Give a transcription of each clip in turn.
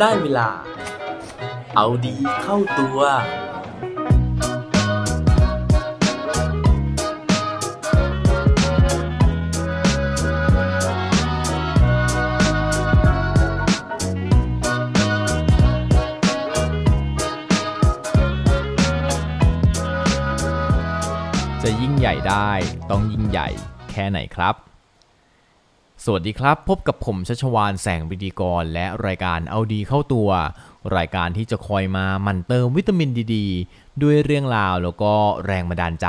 ได้เวลา เอาดีเข้าตัว จะยิ่งใหญ่ได้ต้องยิ่งใหญ่แค่ไหนครับ สวัสดีครับ พบกับผมชัชวานแสงวิดีกร และรายการเอาดีเข้าตัว รายการที่จะคอยมาหมั่นเติมวิตามินดีดด้วยเรื่องราวแล้วก็แรงบันดาลใจ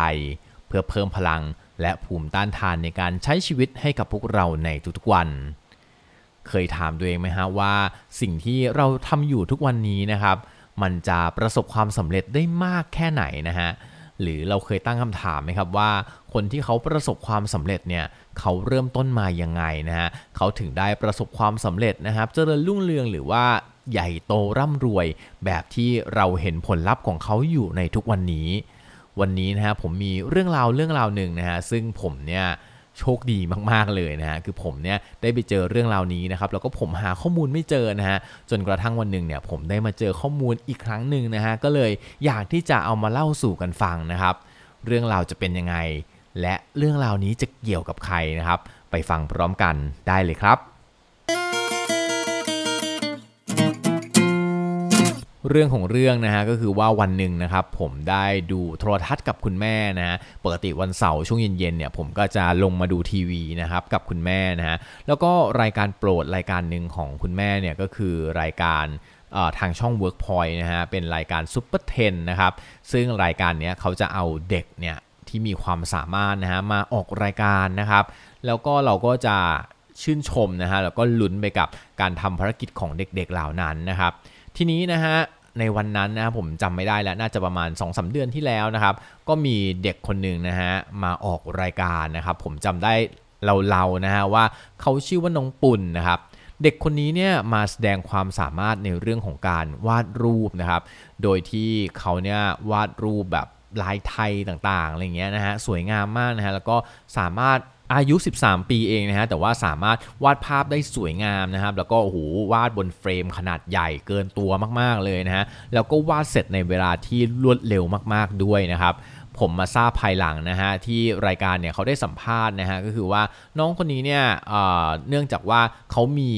เพื่อเพิ่มพลังและภูมิต้านทานในการใช้ชีวิตให้กับพวกเราในทุกๆวัน เคยถามตัวเองไหมฮะว่า สิ่งที่เราทำอยู่ทุกวันนี้นะครับ มันจะประสบความสำเร็จได้มากแค่ไหนนะฮะ หรือเราเคยตั้งคำถามไหมครับว่า คนที่เขาประสบความสำเร็จเนี่ยเขาเริ่มต้นมายังไงนะฮะเขาถึงได้ประสบความสำเร็จนะครับ เจริญรุ่งเรืองหรือว่าใหญ่โตร่ำรวย แบบที่เราเห็นผลลัพธ์ของเขาอยู่ในทุกวันนี้ วันนี้นะฮะผมมีเรื่องราวเรื่องราวหนึ่งนะฮะซึ่งผมเนี่ย โชคดีมากๆเลยนะฮะคือผมเนี่ยได้ไปเจอเรื่องราวนี้นะครับแล้วก็ผมหาข้อมูลไม่เจอนะฮะจนกระทั่งวันหนึ่งเนี่ยผมได้มาเจอข้อมูลอีกครั้งหนึ่งนะฮะก็เลยอยากที่จะเอามาเล่าสู่กันฟังนะครับ เรื่องราวจะเป็นยังไง และเรื่องราวนี้จะเกี่ยวกับใครนะครับ ไปฟังพร้อมกันได้เลยครับ เรื่องของเรื่องนะฮะก็คือว่าวันหนึ่งนะครับผมได้ดูโทรทัศน์กับคุณแม่นะฮะปกติวันเสาร์ช่วงเย็นๆเนี่ยผมก็จะลงมาดูทีวีนะครับกับคุณแม่นะฮะแล้วก็รายการโปรดรายการหนึ่งของคุณแม่เนี่ยก็คือรายการทางช่อง Workpoint นะฮะเป็นรายการ Super 10นะครับซึ่งรายการเนี้ยเขาจะเอาเด็กเนี่ยที่มีความสามารถนะฮะมาออกรายการนะครับ แล้วก็เราก็จะชื่นชมนะฮะแล้วก็ลุ้นไปกับการทำภารกิจของเด็กๆเหล่านั้นนะครับ ทีนี้นะฮะในวันนั้นนะผมจำไม่ได้แล้วน่าจะประมาณ2อสเดือนที่แล้วนะครับ ก็มีเด็กคนหนึ่งนะฮะมาออกรายการนะครับ ผมจำได้เราๆนะฮะว่าเขาชื่อว่าน้องปุ่นนะครับ เด็กคนนี้เนี่ยมาแสดงความสามารถในเรื่องของการวาดรูปนะครับ โดยที่เขาเนี่ยวาดรูปแบบลายไทยต่างๆอะไรเงี้ยนะฮะสวยงามมากนะฮะแล้วก็สามารถ อายุ 13 ปีเองนะฮะแต่ว่าสามารถวาดภาพได้สวยงามนะครับ แล้วก็โอ้โหวาดบนเฟรมขนาดใหญ่เกินตัวมากๆเลยนะฮะแล้วก็วาดเสร็จในเวลาที่รวดเร็วมากๆด้วยนะครับผมมาทราบภายหลังนะฮะที่รายการเนี่ยเขาได้สัมภาษณ์นะฮะก็คือว่าน้องคนนี้เนี่ยเเนื่องจากว่าเขามี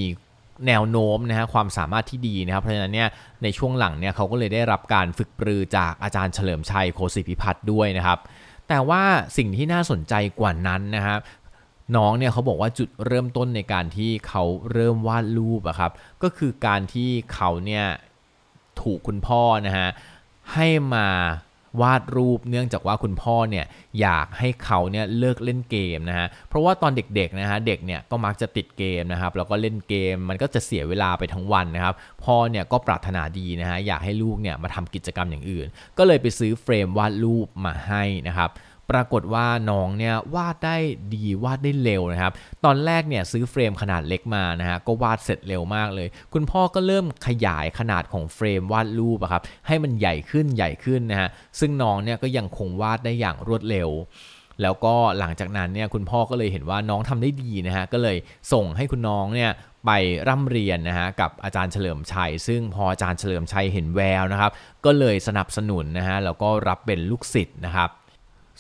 แนวโน้มนะฮะความสามารถที่ดีนะครับเพราะฉะนั้นเนี่ยในช่วงหลังเนี่ยเขาก็เลยได้รับการฝึกปรือจากอาจารย์เฉลิมชัยโคศิพิพัฒน์ด้วยนะครับแต่ว่าสิ่งที่น่าสนใจกว่านั้นนะครับ น้องเนี่ยเขาบอกว่าจุดเริ่มต้นในการที่เขาเริ่มวาดรูปอะครับ ก็คือการที่เขาเนี่ยถูกคุณพ่อนะฮะให้มาวาดรูปเนื่องจากว่าคุณพ่อเนี่ยอยากให้เขาเนี่ยเลิกเล่นเกมนะฮะเพราะว่าตอนเด็กๆนะฮะเด็กเนี่ยก็มักจะติดเกมนะครับแล้วก็เล่นเกมมันก็จะเสียเวลาไปทั้งวันนะครับพ่อเนี่ยก็ปรารถนาดีนะฮะอยากให้ลูกเนี่ยมาทำกิจกรรมอย่างอื่น ก็เลยไปซื้อเฟรมวาดรูปมาให้นะครับ ปรากฏว่าน้องเนี่ยวาดได้ดีวาดได้เร็วนะครับ ตอนแรกเนี่ยซื้อเฟรมขนาดเล็กมานะฮะก็วาดเสร็จเร็วมากเลย คุณพ่อก็เริ่มขยายขนาดของเฟรมวาดรูปอะครับให้มันใหญ่ขึ้นใหญ่ขึ้นนะฮะซึ่งน้องเนี่ยก็ยังคงวาดได้อย่างรวดเร็วแล้วก็หลังจากนั้นเนี่ยคุณพ่อก็เลยเห็นว่าน้องทำได้ดีนะฮะก็เลยส่งให้คุณน้องเนี่ยไปร่ำเรียนนะฮะกับอาจารย์เฉลิมชัย ซึ่งพออาจารย์เฉลิมชัยเห็นแววนะครับ ก็เลยสนับสนุนนะฮะแล้วก็รับเป็นลูกศิษย์นะครับ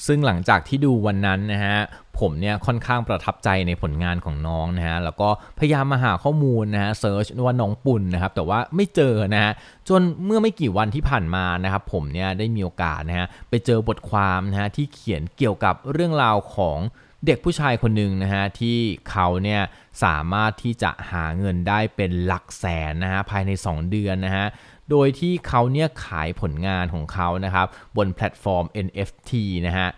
ซึ่งหลังจากที่ดูวันนั้นนะฮะผมเนี่ยค่อนข้างประทับใจในผลงานของน้องนะฮะแล้วก็พยายามมาหาข้อมูลนะฮะเซิร์ชว่าน้องปุ่นนะครับแต่ว่าไม่เจอนะฮะจนเมื่อไม่กี่วันที่ผ่านมานะครับผมเนี่ยได้มีโอกาสนะฮะไปเจอบทความนะฮะที่เขียนเกี่ยวกับเรื่องราวของเด็กผู้ชายคนหนึ่งนะฮะที่เขาเนี่ยสามารถที่จะหาเงินได้เป็นหลักแสนนะฮะภายใน 2 เดือนนะฮะ โดยที่เขาเนี่ยขายผลงานของเขานะครับบนแพลตฟอร์ม NFT นะฮะ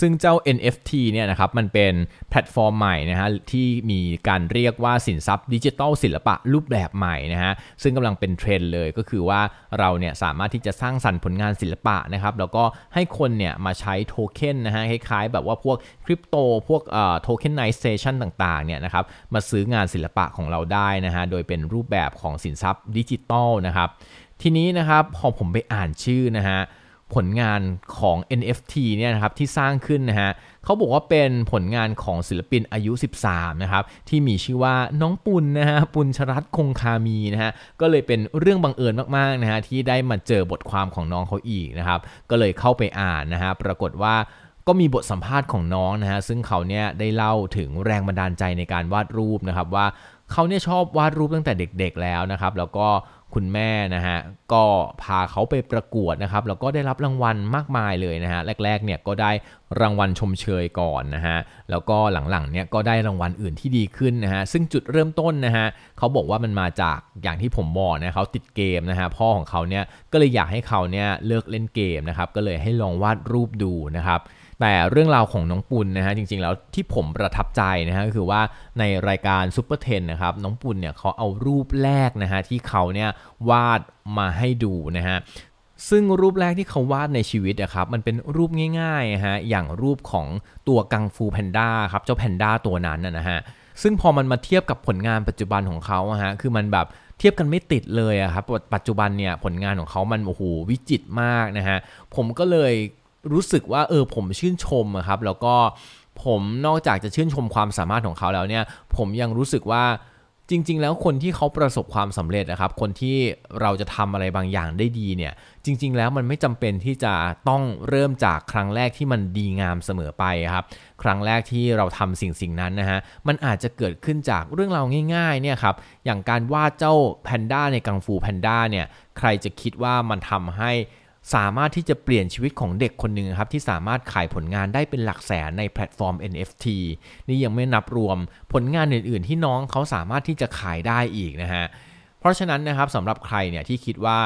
ซึ่งเจ้า NFT เนี่ยนะครับมันเป็นแพลตฟอร์มใหม่นะฮะที่มีการเรียกว่าสินทรัพย์ดิจิทัลศิลปะรูปแบบใหม่นะฮะซึ่งกำลังเป็นเทรนด์เลยก็คือว่าเราเนี่ยสามารถที่จะสร้างสรรค์ผลงานศิลปะนะครับแล้วก็ให้คนเนี่ยมาใช้โทเค็นนะฮะคล้ายๆแบบว่าพวกคริปโตพวกเอ่อ tokenization ต่างๆเนี่ยนะครับมาซื้องานศิลปะของเราได้นะฮะโดยเป็นรูปแบบของสินทรัพย์ดิจิทัลนะครับทีนี้นะครับพอผมไปอ่านชื่อนะฮะ ผลงานของ NFT เนี่ยนะครับที่สร้างขึ้นนะฮะเขาบอกว่าเป็นผลงานของศิลปินอายุ 13 นะครับ ที่มีชื่อว่าน้องปุณนะฮะปุณชรัตคงคามีนะฮะก็เลยเป็นเรื่องบังเอิญมากๆนะฮะที่ได้มาเจอบทความของน้องเขาอีกนะครับ ก็เลยเข้าไปอ่านนะฮะปรากฏว่าก็มีบทสัมภาษณ์ของน้องนะฮะซึ่งเขาเนี่ยได้เล่าถึงแรงบันดาลใจในการวาดรูปนะครับว่าเขาเนี่ยชอบวาดรูปตั้งแต่เด็กๆแล้วนะครับ แล้วก็ คุณแม่นะฮะก็พาเขาไปประกวดนะครับแล้วก็ได้รับรางวัลมากมายเลยนะฮะแรกๆเนี่ยก็ได้รางวัลชมเชยก่อนนะฮะ แล้วก็หลังๆเนี่ยก็ได้รางวัลอื่นที่ดีขึ้นนะฮะ ซึ่งจุดเริ่มต้นนะฮะเขาบอกว่ามันมาจากอย่างที่ผมบอกนะเขาติดเกมนะฮะ พ่อของเขาเนี่ยก็เลยอยากให้เขาเนี่ยเลิกเล่นเกมนะครับ ก็เลยให้ลองวาดรูปดูนะครับแต่เรื่องราวของน้องปุณนะฮะจริงๆแล้วที่ผมประทับใจนะฮะก็คือว่าในรายการซูเปอร์เทนนะครับน้องปุณเนี่ยเขาเอารูปแรกนะฮะที่เขาเนี่ยวาดมาให้ดูนะฮะ ซึ่งรูปแรกที่เขาวาดในชีวิตนะครับมันเป็นรูปง่ายๆฮะอย่างรูปของตัวกังฟูแพนด้าครับเจ้าแพนด้าตัวนั้นนะฮะซึ่งพอมันมาเทียบกับผลงานปัจจุบันของเขาฮะคือมันแบบเทียบกันไม่ติดเลยอะครับปัจจุบันเนี่ยผลงานของเขามันโอ้โหวิจิตรมากนะฮะผมก็เลยรู้สึกว่าเออผมชื่นชมครับแล้วก็ผมนอกจากจะชื่นชมความสามารถของเขาแล้วเนี่ยผมยังรู้สึกว่า จริง ๆ แล้วคนที่เขาประสบความสำเร็จนะครับ คนที่เราจะทำอะไรบางอย่างได้ดีเนี่ย จริง ๆ แล้วมันไม่จำเป็นที่จะต้องเริ่มจากครั้งแรกที่มันดีงามเสมอไปครับ ครั้งแรกที่เราทำสิ่งสิ่งนั้นนะฮะ มันอาจจะเกิดขึ้นจากเรื่องราวง่าย ๆ เนี่ยครับ อย่างการวาดเจ้าแพนด้าในกังฟูแพนด้าเนี่ย ใครจะคิดว่ามันทำให้ สามารถที่จะเปลี่ยนชีวิตของเด็กคนหนึ่งครับที่สามารถขายผลงานได้เป็นหลักแสนในแพลตฟอร์ม NFT นี่ยังไม่นับรวมผลงานอื่น ๆ ที่น้องเขาสามารถที่จะขายได้อีกนะฮะเพราะฉะนั้นนะครับสำหรับใครเนี่ยที่คิดว่า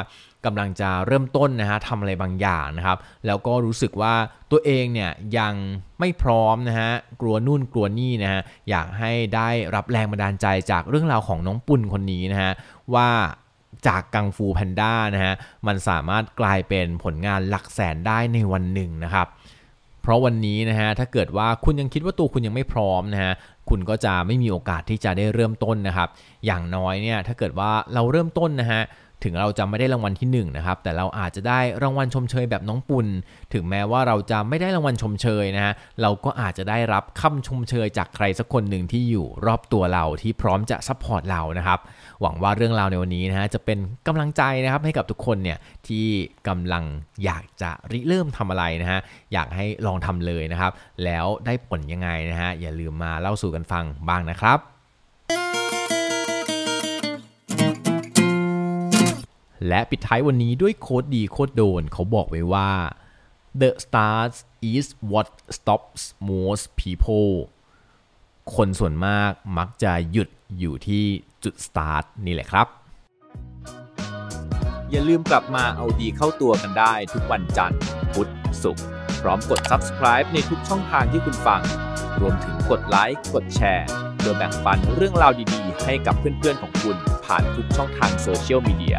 กำลังจะเริ่มต้นนะฮะทำอะไรบางอย่างนะครับ แล้วก็รู้สึกว่าตัวเองเนี่ยยังไม่พร้อมนะฮะกลัวนู่นกลัวนี่นะฮะอยากให้ได้รับแรงบันดาลใจจากเรื่องราวของน้องปุ่นคนนี้นะฮะว่า จากกังฟูแพนด้านะฮะมันสามารถกลายเป็นผลงานหลักแสนได้ในวันหนึ่งนะครับ เพราะวันนี้นะฮะถ้าเกิดว่าคุณยังคิดว่าตัวคุณยังไม่พร้อมนะฮะคุณก็จะไม่มีโอกาสที่จะได้เริ่มต้นนะครับ อย่างน้อยเนี่ยถ้าเกิดว่าเราเริ่มต้นนะฮะ ถึงเราจะไม่ได้รางวัลที่1นะครับแต่เราอาจจะได้รางวัลชมเชยแบบน้องปุณถึงแม้ว่าเราจะไม่ได้รางวัลชมเชยนะฮะเราก็อาจจะได้รับคำชมเชยจากใครสักคนหนึ่งที่อยู่รอบตัวเราที่พร้อมจะ support เรานะครับหวังว่าเรื่องราวในวันนี้นะฮะจะเป็นกำลังใจนะครับให้กับทุกคนเนี่ยที่กำลังอยากจะริเริ่มทำอะไรนะฮะอยากให้ลองทำเลยนะครับแล้วได้ผลยังไงนะฮะอย่าลืมมาเล่าสู่กันฟังบ้างนะครับ และปิดท้ายวันนี้ด้วยโค้ดดีโค้ดโดนเขาบอกไว้ว่า the start is what stops most people คนส่วนมากมักจะหยุดอยู่ที่จุด start นี่แหละครับ อย่าลืมกลับมาเอาดีเข้าตัวกันได้ทุกวันจันทร์พุธศุกร์พร้อมกด subscribe ในทุกช่องทางที่คุณฟัง รวมถึงกดไลค์กดแชร์เพื่อแบ่งปันเรื่องราวดีๆ ให้กับเพื่อนๆของคุณผ่านทุกช่องทางโซเชียลมีเดีย